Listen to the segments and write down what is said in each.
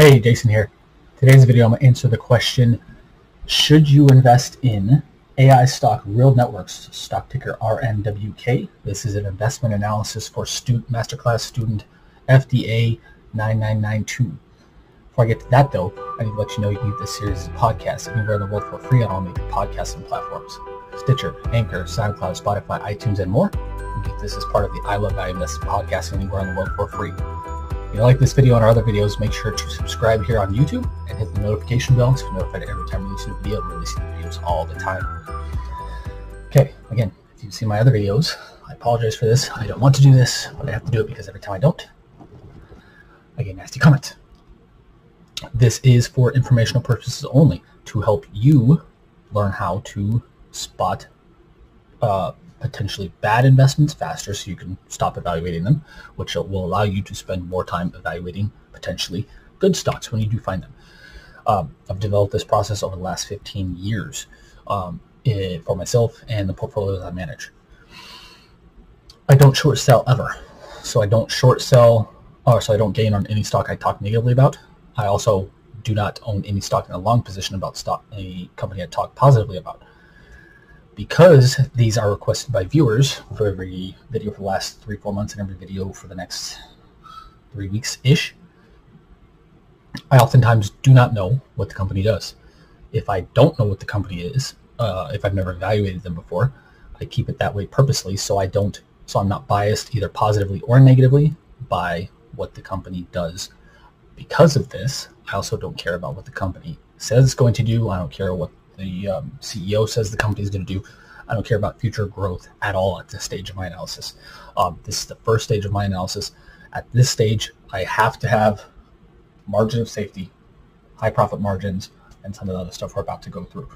Hey, Jason here. Today's video, I'm going to answer the question, should you invest in AI stock Real Networks, stock ticker RNWK? This is an investment analysis for student masterclass student FDA 9992. Before I get to that though, I need to let you know you can get this series of podcasts anywhere in the world for free on all major podcasting platforms. Stitcher, Anchor, SoundCloud, Spotify, iTunes, and more. You get this as part of the I Love Value Investment podcast anywhere in the world for free. If you like this video and our other videos, make sure to subscribe here on YouTube and hit the notification bell to be notified every time we release a new video. We release videos all the time. Okay, again, if you've seen my other videos, I apologize for this. I don't want to do this, but I have to do it because every time I don't, I get nasty comments. This is for informational purposes only to help you learn how to spot uh, potentially bad investments faster so you can stop evaluating them, which will allow you to spend more time evaluating potentially good stocks when you do find them. Um, I've developed this process over the last 15 years um, it, for myself and the portfolios I manage. I don't short sell ever. So I don't short sell, or so I don't gain on any stock I talk negatively about. I also do not own any stock in a long position about stock a company I talk positively about because these are requested by viewers for every video for the last three, four months and every video for the next three weeks-ish, I oftentimes do not know what the company does. If I don't know what the company is, uh, if I've never evaluated them before, I keep it that way purposely so I don't, so I'm not biased either positively or negatively by what the company does. Because of this, I also don't care about what the company says it's going to do. I don't care what the um, CEO says the company is going to do. I don't care about future growth at all at this stage of my analysis. Um, this is the first stage of my analysis. At this stage, I have to have margin of safety, high profit margins, and some of the other stuff we're about to go through.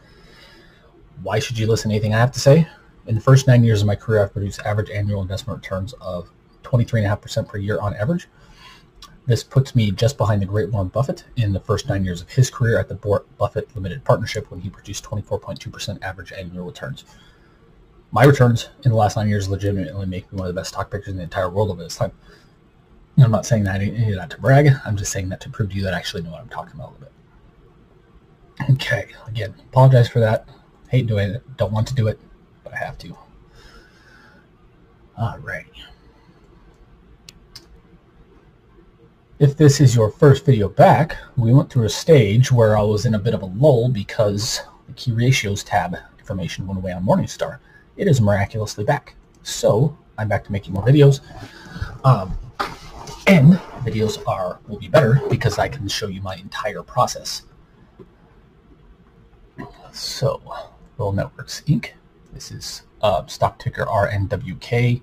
Why should you listen to anything I have to say? In the first nine years of my career, I've produced average annual investment returns of 23.5% per year on average. This puts me just behind the great Warren Buffett in the first nine years of his career at the Buffett Limited Partnership when he produced 24.2% average annual returns. My returns in the last nine years legitimately make me one of the best stock pickers in the entire world over this time. I'm not saying that any of that to brag. I'm just saying that to prove to you that I actually know what I'm talking about a little bit. Okay, again, apologize for that. Hate doing it. Don't want to do it, but I have to. All right. If this is your first video back, we went through a stage where I was in a bit of a lull because the key ratios tab information went away on Morningstar. It is miraculously back. So I'm back to making more videos. Um, and videos are will be better because I can show you my entire process. So, Little Networks Inc. This is uh, stock ticker RNWK.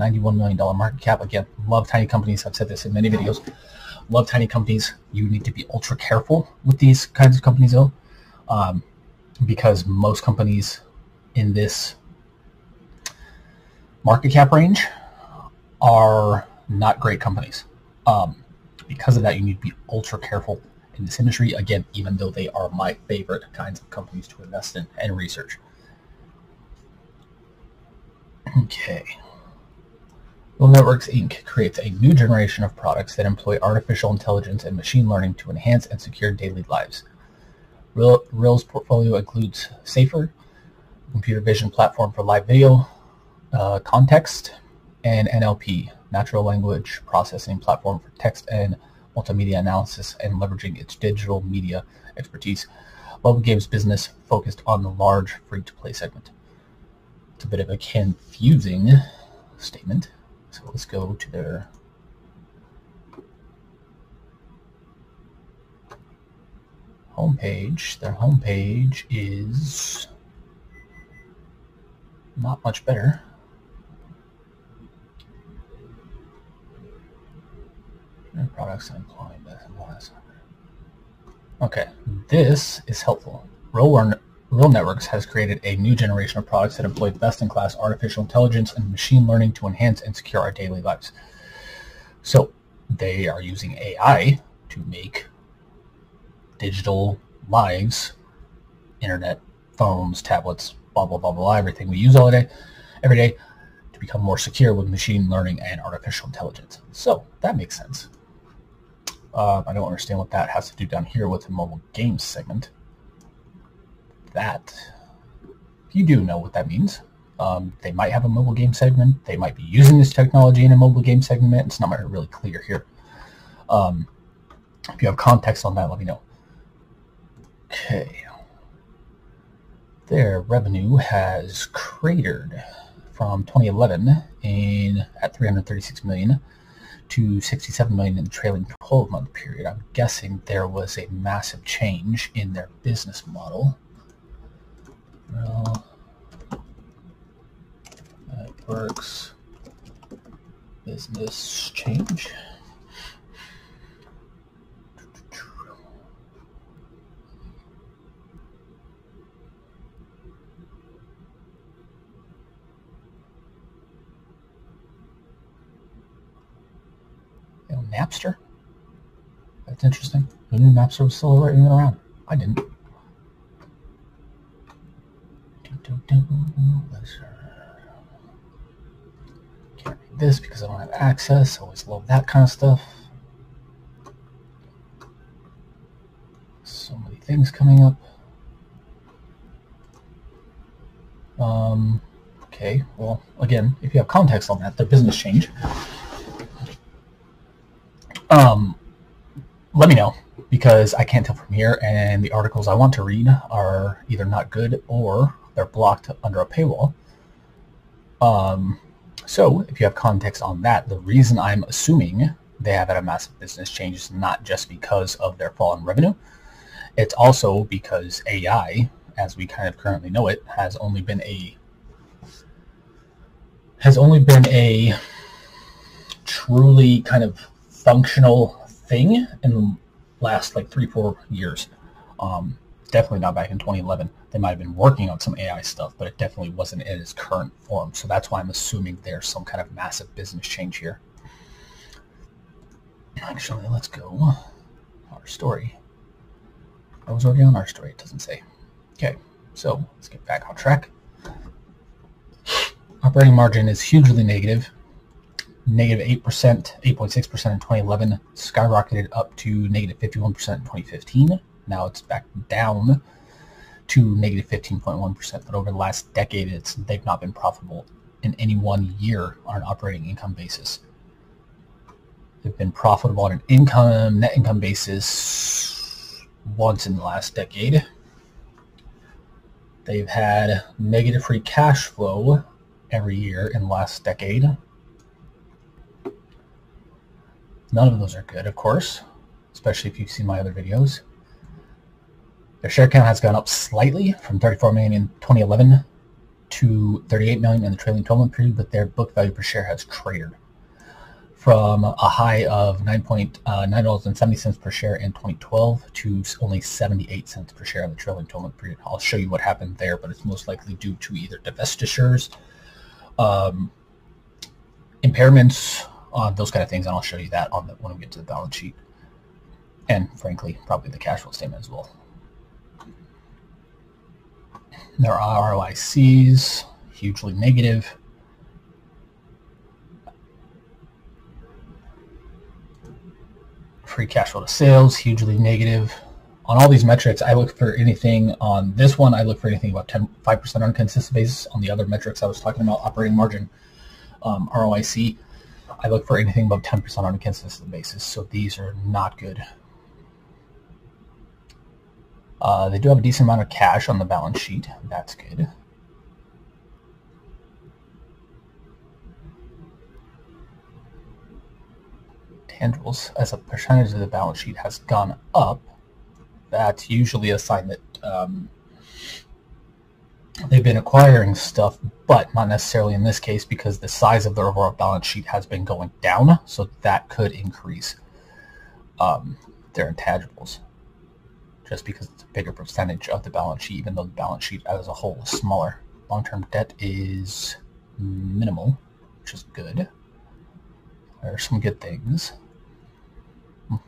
$91 million market cap. Again, love tiny companies. I've said this in many videos. Love tiny companies. You need to be ultra careful with these kinds of companies, though, um, because most companies in this market cap range are not great companies. Um, because of that, you need to be ultra careful in this industry. Again, even though they are my favorite kinds of companies to invest in and research. Okay. Real Networks Inc. creates a new generation of products that employ artificial intelligence and machine learning to enhance and secure daily lives. Real, Real's portfolio includes SAFR, computer vision platform for live video, uh, Kontxt, and NLP, natural language processing platform for text and multimedia analysis and leveraging its digital media expertise. Level Games business focused on the large free-to-play segment. It's a bit of a confusing statement. So let's go to their homepage. Their homepage is not much better. Products and employment. Okay, this is helpful. Real Real Networks has created a new generation of products that employ best-in-class artificial intelligence and machine learning to enhance and secure our daily lives. So they are using AI to make digital lives, internet, phones, tablets, blah, blah, blah, blah, everything we use all day, every day, to become more secure with machine learning and artificial intelligence. So that makes sense. Uh, I don't understand what that has to do down here with the mobile games segment. That, you do know what that means. Um, they might have a mobile game segment. They might be using this technology in a mobile game segment. It's not really clear here. Um, if you have context on that, let me know. Okay. Their revenue has cratered from 2011 in at 336 million to 67 million in the trailing 12 month period. I'm guessing there was a massive change in their business model. Well, that works. Business change. Napster? That's interesting. Who knew Napster was still around? I didn't. Can't read this because I don't have access. Always love that kind of stuff. So many things coming up. Um, okay, well, again, if you have context on that, their business change um, let me know because I can't tell from here, and the articles I want to read are either not good or they're blocked under a paywall. Um, so if you have context on that, the reason I'm assuming they have had a massive business change is not just because of their fall in revenue. It's also because AI, as we kind of currently know it, has only been a has only been a truly kind of functional thing in the last like three, four years. Um, definitely not back in 2011. They might have been working on some AI stuff, but it definitely wasn't in its current form. So that's why I'm assuming there's some kind of massive business change here. Actually, let's go. Our story. I was already on our story, it doesn't say. Okay, so let's get back on track. Operating margin is hugely negative negative 8%, 8.6% in 2011, skyrocketed up to negative 51% in 2015. Now it's back down to negative 15.1. But over the last decade, it's they've not been profitable in any one year on an operating income basis. They've been profitable on an income, net income basis once in the last decade. They've had negative free cash flow every year in the last decade. None of those are good, of course, especially if you've seen my other videos. Their share count has gone up slightly from 34 million in 2011 to 38 million in the trailing 12-month period, but their book value per share has cratered from a high of $9.70 uh, per share in 2012 to only 78 cents per share in the trailing 12-month period. I'll show you what happened there, but it's most likely due to either divestitures, um, impairments, on those kind of things, and I'll show you that on the, when we get to the balance sheet. And frankly, probably the cash flow statement as well. Their ROICs, hugely negative. Free cash flow to sales, hugely negative. On all these metrics, I look for anything on this one, I look for anything about 10, 5% on a consistent basis. On the other metrics I was talking about, operating margin, um, ROIC, I look for anything above 10% on a consistent basis, so these are not good. Uh, they do have a decent amount of cash on the balance sheet. That's good. Tangibles as a percentage of the balance sheet has gone up. That's usually a sign that um, they've been acquiring stuff, but not necessarily in this case because the size of their overall balance sheet has been going down, so that could increase um, their intangibles just because it's a bigger percentage of the balance sheet, even though the balance sheet as a whole is smaller. Long-term debt is minimal, which is good. There are some good things. I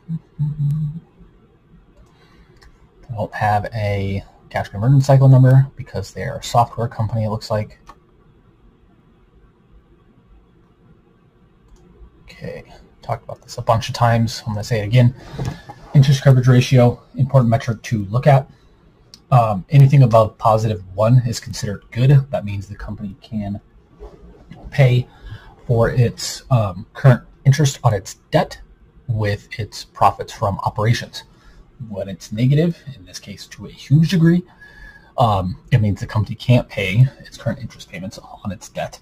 don't have a cash conversion cycle number because they're a software company, it looks like. Okay, Talked about this a bunch of times. I'm going to say it again. Interest coverage ratio, important metric to look at. Um, anything above positive one is considered good. That means the company can pay for its um, current interest on its debt with its profits from operations. When it's negative, in this case to a huge degree, um, it means the company can't pay its current interest payments on its debt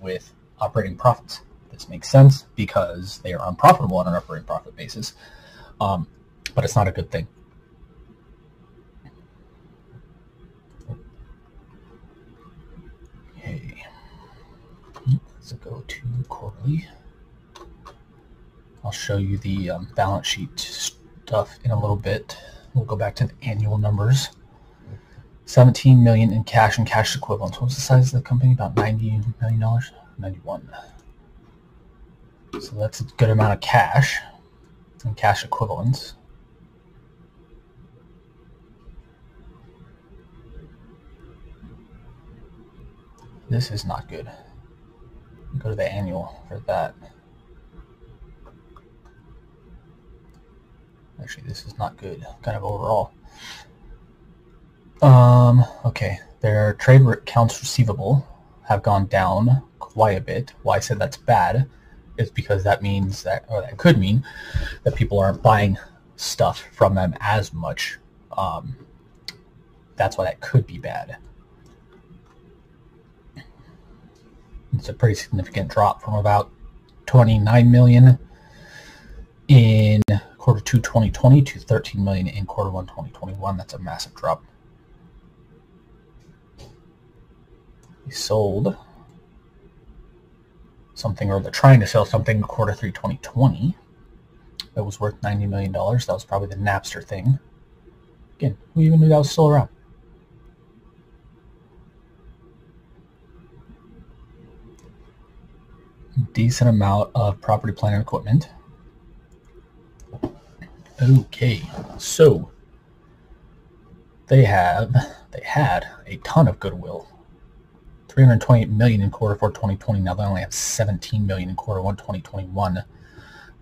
with operating profits. This makes sense because they are unprofitable on an operating profit basis, um, but it's not a good thing. Okay, let's go to quarterly. I'll show you the um, balance sheet stuff in a little bit. We'll go back to the annual numbers. 17 million in cash and cash equivalents. What was the size of the company? About 90 million dollars? 91. So that's a good amount of cash and cash equivalents. This is not good. Go to the annual for that. Actually, this is not good, kind of overall. Um, okay, their trade accounts receivable have gone down quite a bit. Why I said that's bad is because that means that, or that could mean that people aren't buying stuff from them as much. Um, that's why that could be bad. It's a pretty significant drop from about 29 million in quarter two 2020 to 13 million in quarter one 2021. That's a massive drop. We sold something, or they're trying to sell something in quarter three 2020 that was worth $90 million. That was probably the Napster thing. Again, who even knew that was still around? Decent amount of property, plant, and equipment. Okay, so they have they had a ton of goodwill 328 million in quarter four 2020. Now they only have 17 million in quarter one 2021.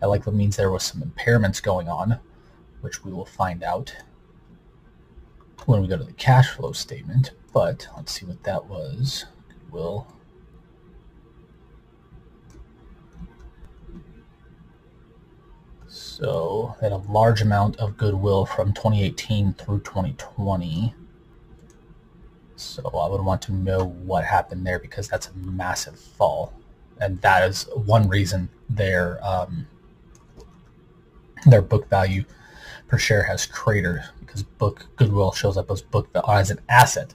That likely means there was some impairments going on, which we will find out when we go to the cash flow statement. But let's see what that was. Goodwill. So had a large amount of goodwill from 2018 through 2020. So I would want to know what happened there because that's a massive fall. And that is one reason their um, their book value per share has cratered because book goodwill shows up as book as an asset.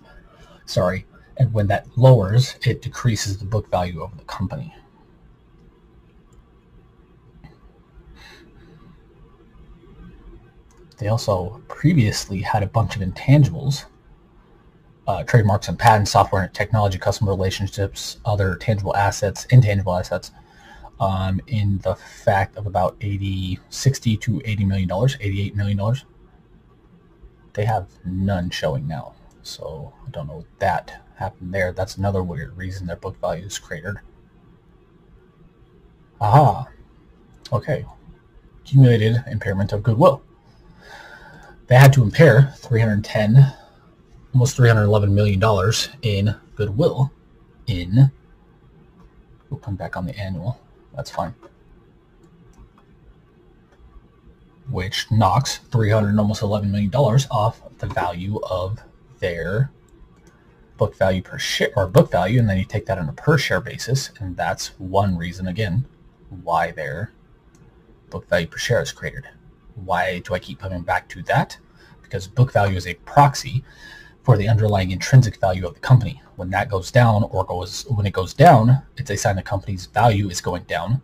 Sorry, and when that lowers, it decreases the book value of the company. They also previously had a bunch of intangibles uh, trademarks and patents, software and technology, customer relationships, other tangible assets, intangible assets, um, in the fact of about 80, 60 to 80 million dollars, 88 million dollars. They have none showing now. So I don't know what that happened there. That's another weird reason their book value is cratered. Aha. Okay. Accumulated impairment of goodwill. They had to impair 310 almost $311 million in goodwill in, we'll come back on the annual, that's fine, which knocks 300 almost $11 million off the value of their book value per share or book value and then you take that on a per share basis and that's one reason again why their book value per share is created. Why do I keep coming back to that? Because book value is a proxy for the underlying intrinsic value of the company. When that goes down or goes when it goes down, it's a sign the company's value is going down.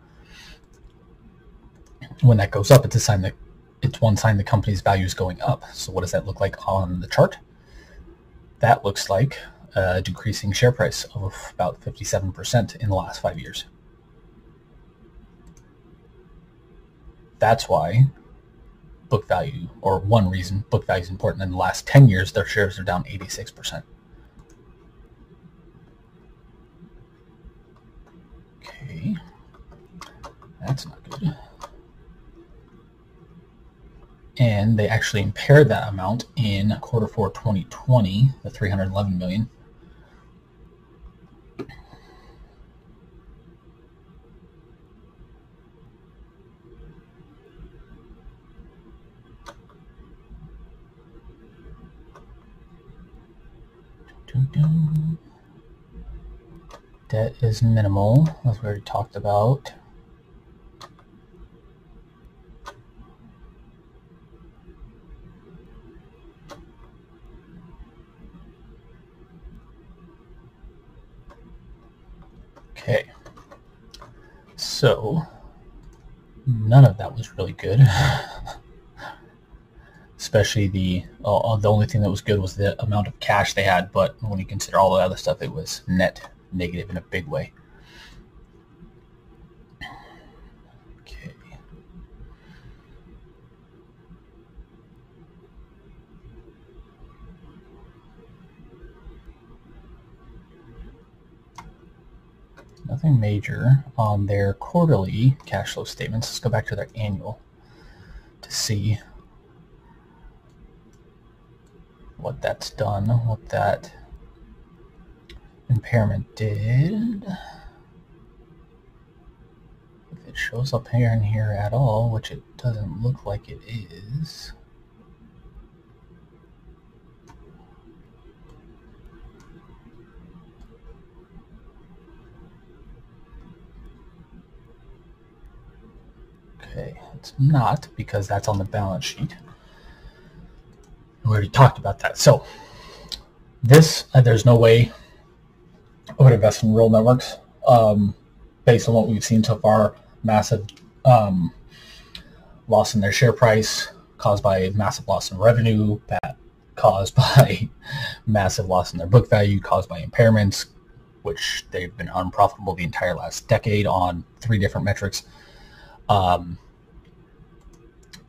When that goes up, it's a sign that it's one sign the company's value is going up. So what does that look like on the chart? That looks like a decreasing share price of about 57% in the last five years. That's why book value, or one reason book value is important. In the last 10 years, their shares are down 86%. Okay, that's not good. And they actually impaired that amount in quarter four 2020, the 311 million. Debt is minimal, as we already talked about. Okay. So, none of that was really good. Especially the uh, the only thing that was good was the amount of cash they had, but when you consider all the other stuff, it was net negative in a big way. Okay. Nothing major on their quarterly cash flow statements. Let's go back to their annual to see what that's done, what that impairment did. If it shows up here and here at all, which it doesn't look like it is. Okay, it's not because that's on the balance sheet. We already talked about that. So this, uh, there's no way I would invest in real networks um, based on what we've seen so far. Massive um, loss in their share price caused by massive loss in revenue, caused by massive loss in their book value, caused by impairments, which they've been unprofitable the entire last decade on three different metrics. Um,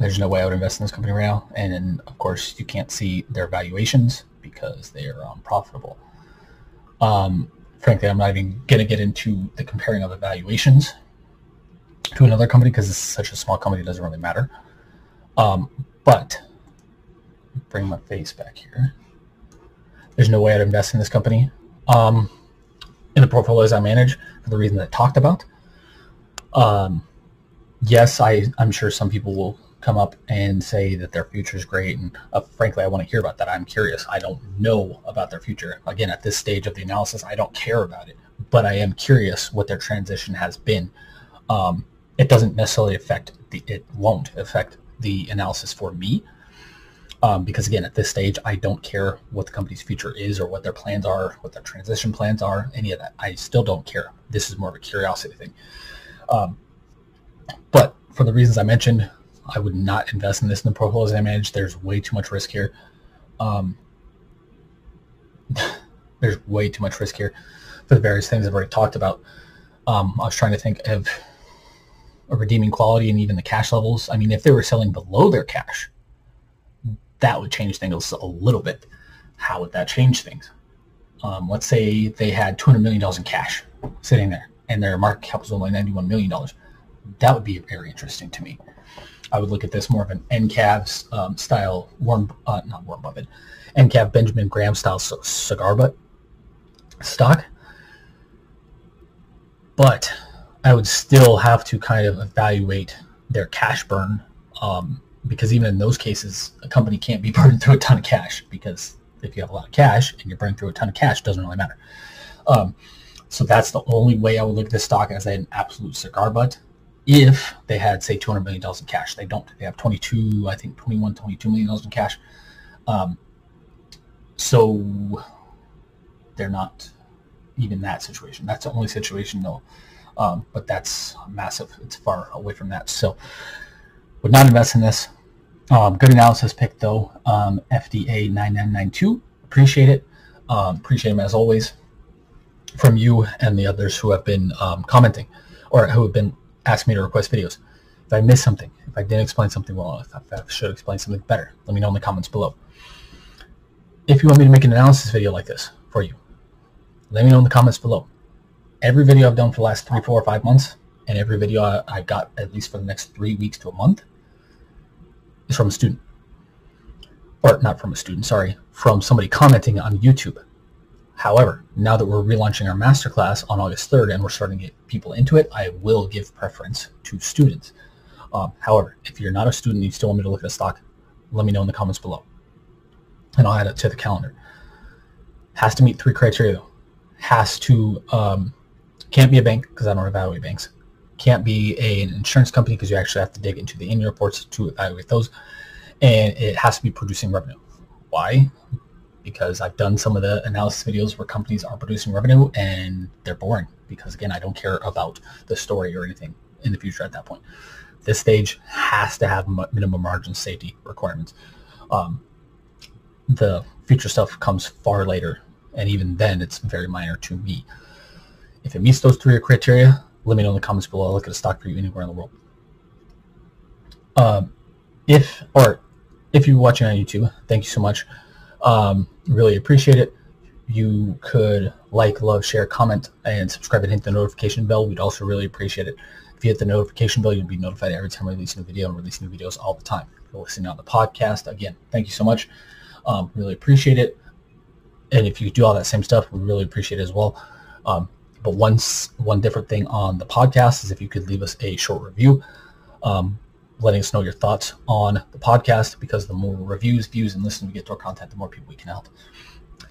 there's no way I would invest in this company right now. And then, of course, you can't see their valuations because they are unprofitable. Um, frankly, I'm not even going to get into the comparing of evaluations to another company because it's such a small company, it doesn't really matter. Um, but bring my face back here. There's no way I'd invest in this company um, in the portfolios I manage for the reason that I talked about. Um, yes, I, I'm sure some people will come up and say that their future is great. And uh, frankly, I want to hear about that. I'm curious. I don't know about their future. Again, at this stage of the analysis, I don't care about it, but I am curious what their transition has been. Um, it doesn't necessarily affect the, it won't affect the analysis for me. Um, because again, at this stage, I don't care what the company's future is or what their plans are, what their transition plans are, any of that. I still don't care. This is more of a curiosity thing. Um, but for the reasons I mentioned, I would not invest in this in the portfolios I manage. There's way too much risk here. Um, there's way too much risk here for the various things I've already talked about. Um, I was trying to think of a redeeming quality and even the cash levels. I mean, if they were selling below their cash, that would change things a little bit. How would that change things? Um, let's say they had $200 million in cash sitting there and their market cap was only $91 million. That would be very interesting to me. I would look at this more of an NCAV um, style Warren, uh, not Warren Buffett, NCAV Benjamin Graham style cigar butt stock. But I would still have to kind of evaluate their cash burn um, because even in those cases, a company can't be burned through a ton of cash because if you have a lot of cash and you're burning through a ton of cash, it doesn't really matter. Um, so that's the only way I would look at this stock as an absolute cigar butt if they had, say, $200 million in cash. They don't. They have 22, I think 21, 22 million dollars in cash. Um, so they're not even that situation. That's the only situation, though. Um, but that's massive. It's far away from that. So would not invest in this. Um, good analysis pick, though. Um, FDA 9992. Appreciate it. Um, appreciate them as always from you and the others who have been um, commenting or who have been ask me to request videos. If I missed something, if I didn't explain something well, if I should explain something better, let me know in the comments below. If you want me to make an analysis video like this for you, let me know in the comments below. Every video I've done for the last three, four, or five months, and every video I, I got at least for the next three weeks to a month, is from a student. or not from a student, sorry, from somebody commenting on YouTube. However, now that we're relaunching our masterclass on August 3rd and we're starting to get people into it, I will give preference to students. Um, however, if you're not a student and you still want me to look at a stock, let me know in the comments below. And I'll add it to the calendar. Has to meet three criteria though. Has to, um, can't be a bank because I don't evaluate banks. Can't be a, an insurance company because you actually have to dig into the annual reports to evaluate those. And it has to be producing revenue. Why? Because I've done some of the analysis videos where companies are producing revenue and they're boring because again, I don't care about the story or anything in the future at that point. This stage has to have minimum margin safety requirements. Um, the future stuff comes far later, and even then, it's very minor to me. If it meets those three criteria, let me know in the comments below. I'll look at a stock for you anywhere in the world. Um, if or if you're watching on YouTube, thank you so much. Um, really appreciate it. You could like, love, share, comment, and subscribe and hit the notification bell. We'd also really appreciate it. If you hit the notification bell, you'll be notified every time we release a new video and release new videos all the time. If you're listening on the podcast, again, thank you so much. Um, really appreciate it. And if you do all that same stuff, we really appreciate it as well. Um, but one, one different thing on the podcast is if you could leave us a short review, um, letting us know your thoughts on the podcast because the more reviews, views, and listens we get to our content, the more people we can help.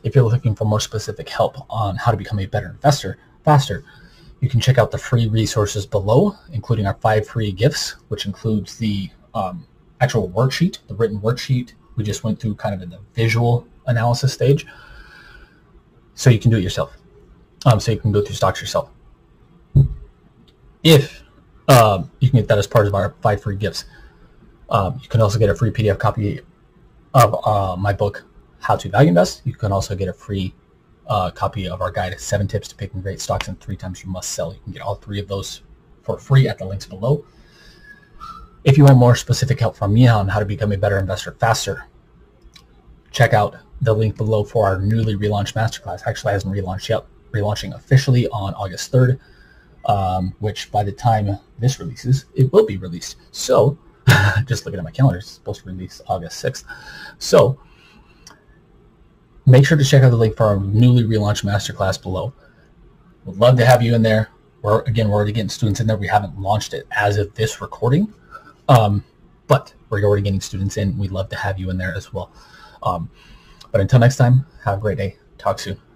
If you're looking for more specific help on how to become a better investor faster, you can check out the free resources below, including our five free gifts, which includes the um, actual worksheet, the written worksheet. We just went through kind of in the visual analysis stage. So you can do it yourself. Um, so you can go through stocks yourself. If um, you can get that as part of our five free gifts. Um, you can also get a free PDF copy of uh, my book, How to Value Invest. You can also get a free uh, copy of our guide, Seven Tips to Picking Great Stocks and Three Times You Must Sell. You can get all three of those for free at the links below. If you want more specific help from me on how to become a better investor faster, check out the link below for our newly relaunched masterclass. Actually, hasn't relaunched yet. Relaunching officially on August 3rd, um, which by the time this releases, it will be released. So, just looking at my calendar, it's supposed to release August 6th. So, make sure to check out the link for our newly relaunched masterclass below. Would love to have you in there. We're again, we're already getting students in there. We haven't launched it as of this recording, um, but we're already getting students in. We'd love to have you in there as well. Um, but until next time, have a great day. Talk soon.